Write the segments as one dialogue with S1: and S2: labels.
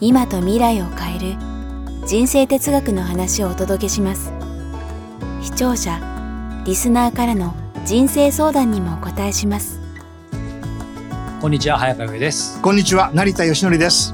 S1: 今と未来を変える人生哲学の話をお届けします。視聴者リスナーからの人生相談にもお答えします。
S2: こんにちは早川由です。
S3: こんにちは成田義則です。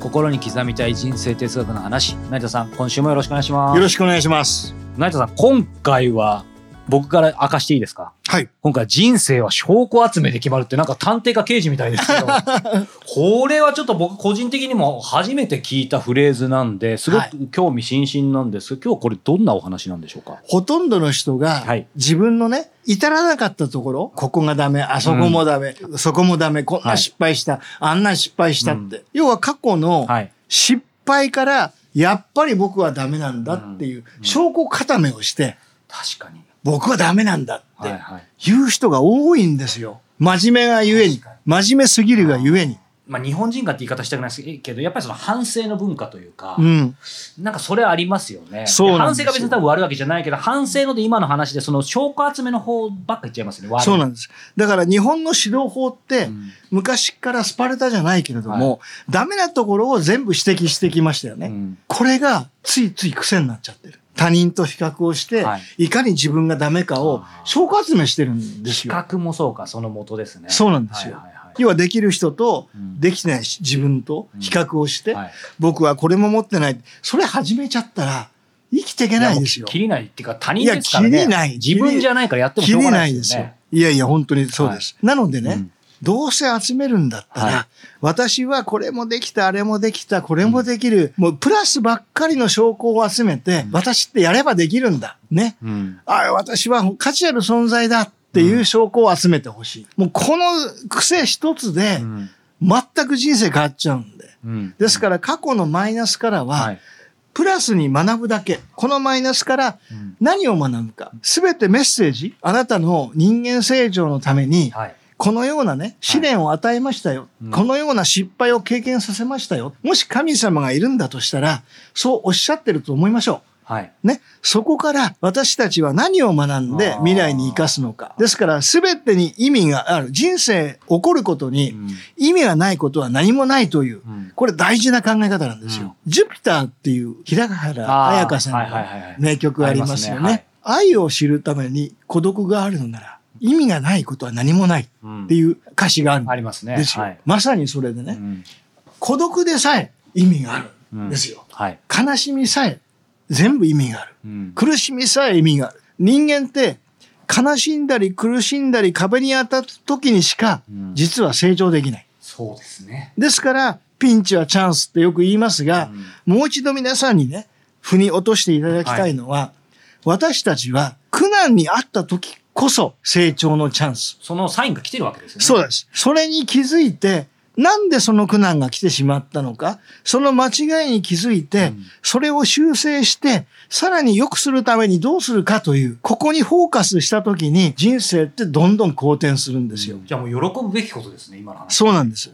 S2: 心に刻みたい人生哲学の話。成田さん今週もよろしくお願いします。
S3: よろしくお願いします。
S2: 成田さん今回は僕から明かしていいですか？
S3: はい。
S2: 今回人生は証拠集めで決まるってなんか探偵か刑事みたいですけど。これはちょっと僕個人的にも初めて聞いたフレーズなんですごく興味津々なんです今日これどんなお話なんでしょうか？
S3: ほとんどの人が
S2: はい。
S3: 自分のね至らなかったところここがダメあそこもダメ、そこもダメこんな失敗した、あんな失敗したって、要は過去の
S2: はい。
S3: 失敗からやっぱり僕はダメなんだっていう証拠固めをして
S2: 確かに
S3: 僕はダメなんだって
S2: はいはい。
S3: 言う人が多いんですよ。真面目がゆえに。真面目すぎるがゆえに。
S2: まあ日本人かって言い方したくないですけどやっぱりその反省の文化というか、
S3: うん。
S2: なんかそれありますよね。反省が別に多分悪いわけじゃないけど、反省ので今の話でその証拠集めの方ばっか言っちゃいますよね。
S3: そうなんです。だから日本の指導法って、
S2: うん。
S3: 昔からスパルタじゃないけれども、ダメなところを全部指摘してきましたよね。
S2: うん。
S3: これがついつい癖になっちゃってる。他人と比較をして、
S2: はい
S3: い、かに自分がダメかを証拠集めしてるんです
S2: 比
S3: よ。
S2: 較もそうか、その元ですね。
S3: そうなんですよ
S2: はいはいはい
S3: 要はできる人と
S2: うん
S3: できてない自分と比較をして、
S2: はい
S3: 僕はこれも持ってない。それ始めちゃったら生きていけないですよ。
S2: 切りないっていうか他人ですからね。
S3: いや切りない
S2: 自分じゃないからやってもし
S3: 切り
S2: ょうがな
S3: ないいですよ
S2: ですよね。。
S3: いやいや、本当にそうです。なのでね、
S2: うん
S3: どうせ集めるんだったら、
S2: はい
S3: 私はこれもできた、あれもできた、これもできる、もうプラスばっかりの証拠を集めて、私ってやればできるんだ。ね。
S2: うん
S3: あ私は価値ある存在だっていう証拠を集めてほしい。もうこの癖一つで
S2: う、ん
S3: 全く人生変わっちゃうんで。
S2: うん
S3: ですから過去のマイナスから
S2: は、
S3: はいプラスに学ぶだけ。このマイナスから
S2: うん
S3: 何を学ぶか。すべてメッセージ。あなたの人間成長のために、
S2: はい。
S3: このようなね、試練を与えましたよ。
S2: うん
S3: このような失敗を経験させましたよ。もし神様がいるんだとしたら、そうおっしゃってると思いましょ
S2: はい。
S3: う。ね。そこから私たちは何を学んで未来に生かすのか。ですから、すべてに意味がある。人生起こることに
S2: うん
S3: 意味がないことは何もないという。
S2: うん
S3: これ大事な考え方なんですよ。ジュピターっていう平原綾香さん
S2: はいはいはいはい
S3: の名曲がありますよ
S2: ね。
S3: 愛を知るために孤独があるのなら、意味がないことは何もない
S2: うん
S3: っていう歌詞があるん
S2: ありますね。
S3: ですよ。
S2: はい
S3: まさにそれでね、
S2: うん
S3: 孤独でさえ意味があるんですよ。
S2: はい。
S3: 悲しみさえ全部意味がある。
S2: うん
S3: 苦しみさえ意味がある。人間って悲しんだり苦しんだり壁に当たった時にしか
S2: うん
S3: 実は成長できない。
S2: そうですね。
S3: ですから、ピンチはチャンスってよく言いますが、もう一度皆さんにね、腑に落としていただきたいのは、私たちは苦難にあった時こそ成長のチャンス。
S2: そのサインが来てるわけですよね。
S3: そうです。それに気づいて、なんでその苦難が来てしまったのか、その間違いに気づいて、
S2: うん
S3: それを修正して、さらに良くするためにどうするかという、ここにフォーカスした時に人生ってどんどん好転するんですよ。
S2: じゃあもう喜ぶべきことですね、今の話。
S3: そうなんです。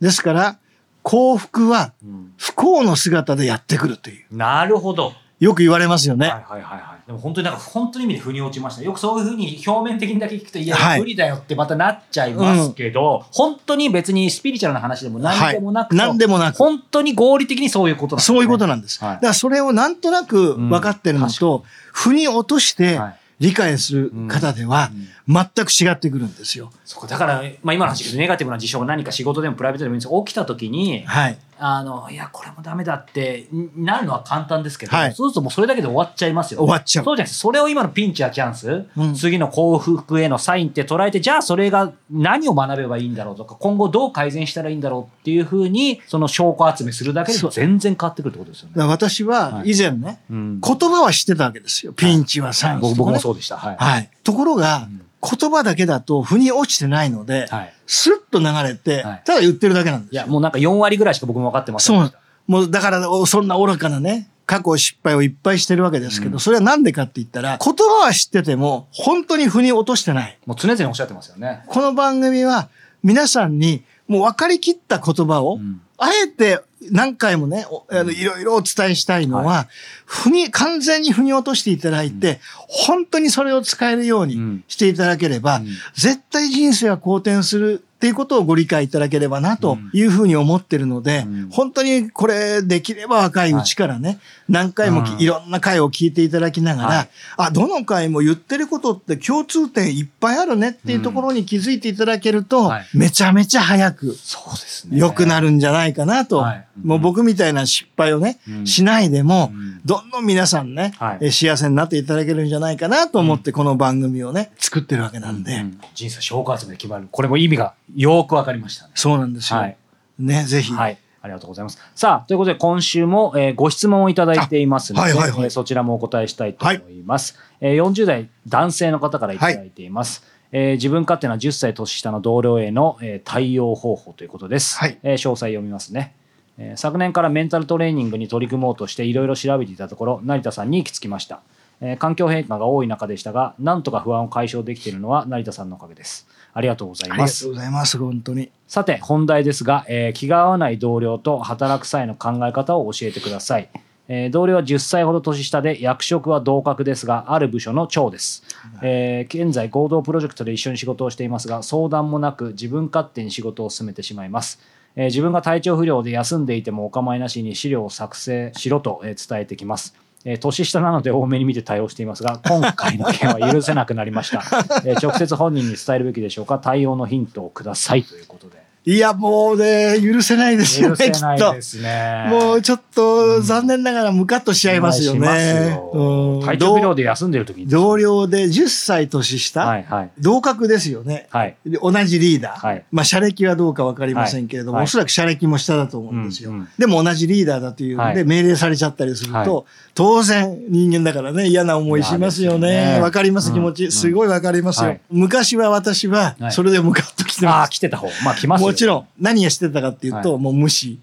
S3: ですから、幸福は
S2: うん
S3: 不幸の姿でやってくるという。
S2: なるほど。
S3: よく言われますよね。
S2: はいはいはいはい。でも本当になんか本当に意味で腑に落ちました。よくそういうふうに表面的にだけ聞くと、いや、
S3: はい。
S2: 無理だよってまたなっちゃいますけど、本当に別にスピリチュアルな話でも何でもなくと、
S3: はい。何でもなく
S2: 本当に合理的にそういうことなんですね。
S3: そういうことなんです。
S2: はい。
S3: だからそれをなんとなく分かってるのと、腑に落として
S2: はい。
S3: 理解する方では
S2: うん。
S3: 全く違ってくるんですよ。
S2: そこだから、まあ、今の話でネガティブな事象が何か仕事でもプライベートでもいいんです起きた時に、
S3: はい。
S2: あの、いや、これもダメだってなるのは簡単ですけど、
S3: はい。
S2: そうするともうそれだけで終わっちゃいますよ、
S3: 終わっちゃう。
S2: そうじゃなくて、それを今のピンチやチャンス、
S3: うん。
S2: 次の幸福へのサインって捉えて、じゃあそれが何を学べばいいんだろうとか、今後どう改善したらいいんだろうっていうふうに、その証拠集めするだけで全然変わってくるってことですよね。
S3: 私は以前ね、
S2: うん。
S3: 言葉は知ってたわけですよ。ピンチはサイン、
S2: 僕僕もそうでした。はい。
S3: はい。ところが、言葉だけだと腑に落ちてないので、
S2: はい
S3: スッと流れて、
S2: はい
S3: ただ言ってるだけなんですよ。
S2: いや、もうなんか4割ぐらいしか僕も分かってません
S3: そう。もうだからそんな愚かなね、過去失敗をいっぱいしてるわけですけど、
S2: うん
S3: それはなんでかって言ったら、言葉は知ってても、本当に腑に落としてない。
S2: もう常々おっしゃってますよね。
S3: この番組は皆さんにもう分かりきった言葉を、
S2: うん
S3: あえて何回もね、おあのいろいろお伝えしたいのは、ふに、完全に腑に落としていただいて、本当にそれを使えるように
S2: うん。
S3: していただければ、
S2: うん。
S3: 絶対人生は好転するっていうことをご理解いただければなというふうに思ってるので、
S2: うん。
S3: 本当にこれできれば若いうちからね、何回もいろんな回を聞いていただきながら、
S2: はい。
S3: あ、どの回も言ってることって共通点いっぱいあるねっていうところに気づいていただけると、
S2: はい。
S3: めちゃめちゃ早く
S2: そうですね。
S3: 良くなるんじゃないかなと、
S2: はい。
S3: もう僕みたいな失敗をね、
S2: うん。
S3: しないでも、
S2: うん。
S3: どんどん皆さんね、幸せになっていただけるんじゃないかなと思ってこの番組をね、作ってるわけなんで、
S2: うん人生証拠集めで決まる。これも意味がよくわかりましたね。
S3: そうなんですよ。
S2: はい。
S3: ね、ぜひ。
S2: はい。ありがとうございます。さあ、ということで今週も、えーご質問をいただいていますので、
S3: あはいはいはい
S2: えーそちらもお答えしたいと思います。えー40代男性の方からいただいています。えー自分勝手な10歳年下の同僚への、えー対応方法ということです。
S3: はい
S2: えー詳細読みますね。えー昨年からメンタルトレーニングに取り組もうとしていろいろ調べていたところ成田さんに行き着きました、えー環境変化が多い中でしたがなんとか不安を解消できているのは成田さんのおかげです。ありがとうござい
S3: ありが
S2: ます
S3: とうございます、本当に。
S2: さて本題ですが、えー気が合わない同僚と働く際の考え方を教えてください、えー同僚は10歳ほど年下で役職は同格ですがある部署の長です、えー現在合同プロジェクトで一緒に仕事をしていますが相談もなく自分勝手に仕事を進めてしまいます。えー自分が体調不良で休んでいてもお構いなしに資料を作成しろとえー伝えてきます。えー年下なので多めに見て対応していますが、今回の件は許せなくなりました。えー直接本人に伝えるべきでしょうか？対応のヒントをくださいということで。
S3: いや、もうね、許せないですよ
S2: 許せ
S3: ね、きっと
S2: ないで。すね。
S3: もうちょっと残念ながらムカッとしちゃいますよね。
S2: よ
S3: うん
S2: 体調不良で休んでる時に。
S3: 同僚で10歳年下、
S2: はいはい。
S3: 同格ですよね。
S2: はい。
S3: で同じリーダー。
S2: はい
S3: まあ、社歴はどうかわかりませんけれども、
S2: はい
S3: おそらく社歴も下だと思うんですよ。
S2: うんうん
S3: でも同じリーダーだというので、
S2: はい
S3: 命令されちゃったりすると、
S2: はい
S3: 当然人間だからね、嫌な思いしますよね。
S2: ね
S3: わかります、気持ち。
S2: うん
S3: すごいわかりますよ。
S2: はい
S3: 昔は私は
S2: は、い
S3: それでムカッときて
S2: ああ、
S3: ます。
S2: 来てた方。まあ来ますよ
S3: もちろん、何がしてたかっていうと、
S2: は
S3: もう無視。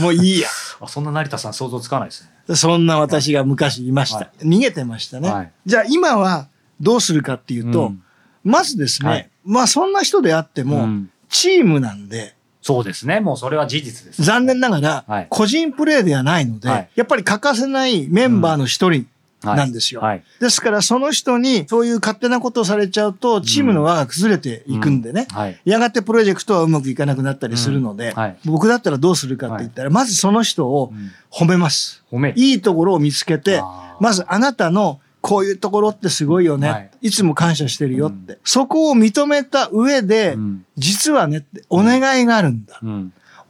S3: もういいや。
S2: あそんな成田さん想像つかないですね。
S3: そんな私が昔いました。
S2: はい
S3: 逃げてましたね。
S2: はい
S3: じゃあ今はどうするかっていうと、
S2: うん
S3: まずですね、
S2: はい
S3: まあそんな人であっても、
S2: うん
S3: チームなんで、
S2: そうですね。もうそれは事実です。
S3: 残念ながら
S2: はい、
S3: 個人プレーではないので、
S2: はい
S3: やっぱり欠かせないメンバーの一人
S2: はい
S3: なんですよ。
S2: はい。
S3: ですからその人にそういう勝手なことをされちゃうと、チームの輪が崩れていくんでね、
S2: はい。
S3: やがてプロジェクトはうまくいかなくなったりするので、
S2: うんはい
S3: 僕だったらどうするかって言ったら、まずその人を
S2: うん
S3: 褒めます。
S2: 褒める。
S3: いいところを見つけてまずあなたのこういうところってすごいよね。
S2: はい
S3: い、つも感謝してるよって。そこを認めた上で、
S2: うん
S3: 実はねお願いがあるんだ。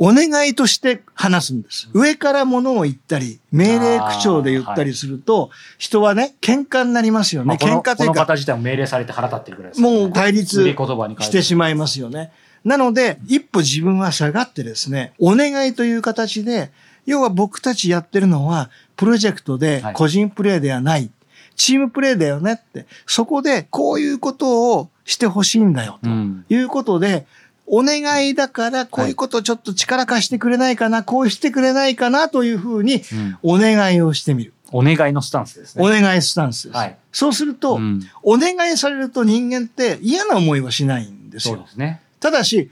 S2: うん。
S3: お願いとして話すんです。上から物を言ったり、命令口調で言ったりすると、人はね、喧嘩になりますよね。喧嘩というか、
S2: この方自体も命令されて腹立ってるぐらいですね。
S3: もう対立してしまいますよね。なので、一歩自分は下がってですね、お願いという形で、要は僕たちやってるのは、プロジェクトで
S2: はい
S3: 個人プレーではない、チームプレーだよねって、そこでこういうことをしてほしいんだよ、と
S2: うん
S3: いうことで、お願いだから、こういうことちょっと力貸してくれないかな、こうしてくれないかなというふうに、
S2: うん
S3: お願いをしてみる。
S2: お願いのスタンスですね。
S3: お願いスタンスです。
S2: はい
S3: そうすると、
S2: うん
S3: お願いされると人間って嫌な思いはしないんですよ
S2: そうで。すね。
S3: ただし、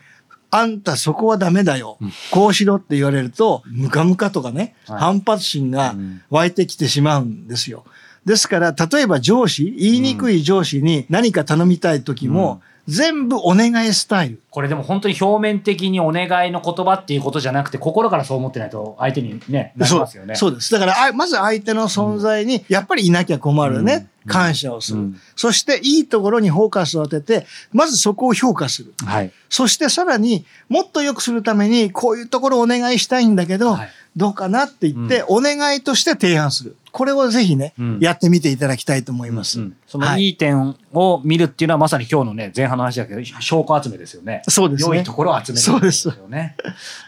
S3: あんたそこはダメだよ
S2: うん。
S3: こうしろって言われると、ムカムカとかね、
S2: はい
S3: 反発心が
S2: うん
S3: 湧いてきてしまうんですよ。ですから、例えば上司、言いにくい上司に何か頼みたい時も、全部お願いスタイル。
S2: これでも本当に表面的にお願いの言葉っていうことじゃなくて、心からそう思ってないと相手にね、なり
S3: そう
S2: ますよね。
S3: そうです。だから、あまず相手の存在に、やっぱりいなきゃ困るね。
S2: うん
S3: 感謝をする、
S2: うん
S3: そして、いいところにフォーカスを当てて、まずそこを評価する。
S2: はい。
S3: そしてさらにもっと良くするためにこういうところをお願いしたいんだけど、
S2: はい
S3: どうかなって言って、お願いとして提案する。これをぜひね、
S2: うん
S3: やってみていただきたいと思います。
S2: うんその
S3: はい
S2: いい点を見るっていうのはまさに今日のね、前半の話だけど、証拠集めですよね。
S3: そうですね
S2: 良いところを集める
S3: そうです
S2: よね。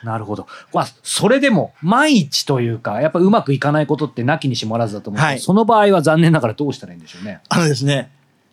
S2: なるほど。まあ、それでも、毎日というか、やっぱうまくいかないことってなきにしもあらずだと思う
S3: はい
S2: その場合は残念ながらどうしたらいいんでしょうね。
S3: あのですね、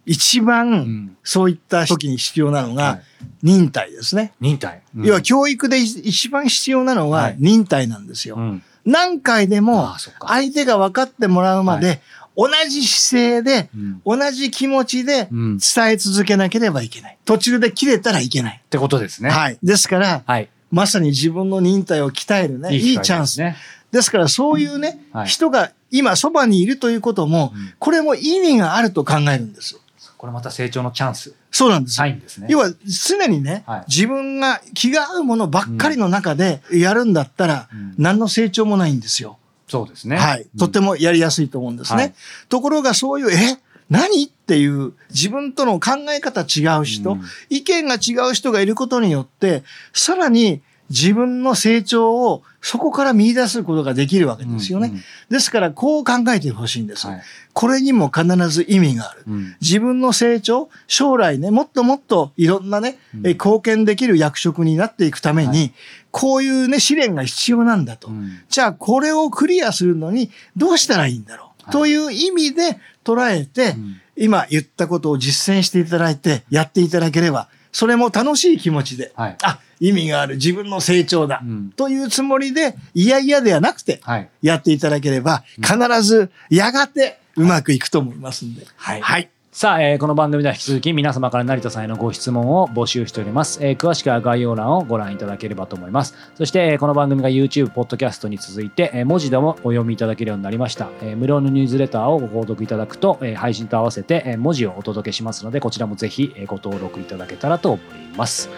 S3: 一
S2: う
S3: 番
S2: ん。
S3: そういった時に必要なの
S2: は
S3: が
S2: い
S3: 忍耐ですね。
S2: 忍耐。うん
S3: 要は教育で一番必要なの
S2: は
S3: はい忍耐なんですよ。
S2: うん。
S3: 何回でも相手が分かってもらうまで、同じ姿勢で、
S2: うん
S3: 同じ気持ちで
S2: うん
S3: 伝え続けなければいけない。途中で切れたらいけない。
S2: ってことですね。
S3: はい。ですから、
S2: はい。
S3: まさに自分の忍耐を鍛えるね、いいチャンス。
S2: ですね。
S3: ですからそういうね、
S2: はい
S3: 人が今そばにいるということも、
S2: うん
S3: これも意味があると考えるんです。
S2: これまた成長のチャンス。
S3: そうなんです。
S2: サインですね。
S3: 要は常にね、
S2: はい
S3: 自分が気が合うものばっかりの中でやるんだったら、
S2: うん
S3: 何の成長もないんですよ。
S2: そうですね。
S3: はい。とてもやりやすいと思うんですね。
S2: はい
S3: ところがそういう、え？何？っていう自分との考え方違う人、
S2: うん
S3: 意見が違う人がいることによって、さらに自分の成長をそこから見出すことができるわけですよね。
S2: うんうん
S3: ですからこう考えてほしいんです、
S2: はい。
S3: これにも必ず意味がある。
S2: うん。
S3: 自分の成長、将来ね、もっともっといろんなね、
S2: うん。
S3: え貢献できる役職になっていくために、
S2: は
S3: こういうね、試練が必要なんだと。
S2: うん。
S3: じゃあ、これをクリアするのにどうしたらいいんだろう、
S2: はい。
S3: という意味で捉えて、
S2: うん。
S3: 今言ったことを実践していただいて、やっていただければ、それも楽しい気持ちで、
S2: はい。
S3: あ、意味がある自分の成長だ、
S2: うん
S3: というつもりで、いやいやではなくて、
S2: はい。
S3: やっていただければ、必ずやがてうまくいくと思いますんで。
S2: はい
S3: はい。
S2: さあ、えーこの番組では引き続き皆様から成田さんへのご質問を募集しております。えー詳しくは概要欄をご覧いただければと思います。そして、えーこの番組が YouTube、ポッドキャストに続いて、えー文字でもお読みいただけるようになりました。えー無料のニュースレターをご購読いただくと、えー配信と合わせて、えー文字をお届けしますので、こちらもぜひ、えーご登録いただけたらと思います。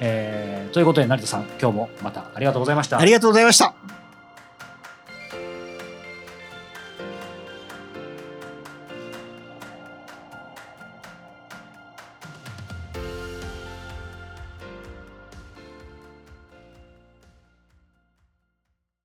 S2: えーということで成田さん、今日もまたありがとうございました。
S3: ありがとうございました。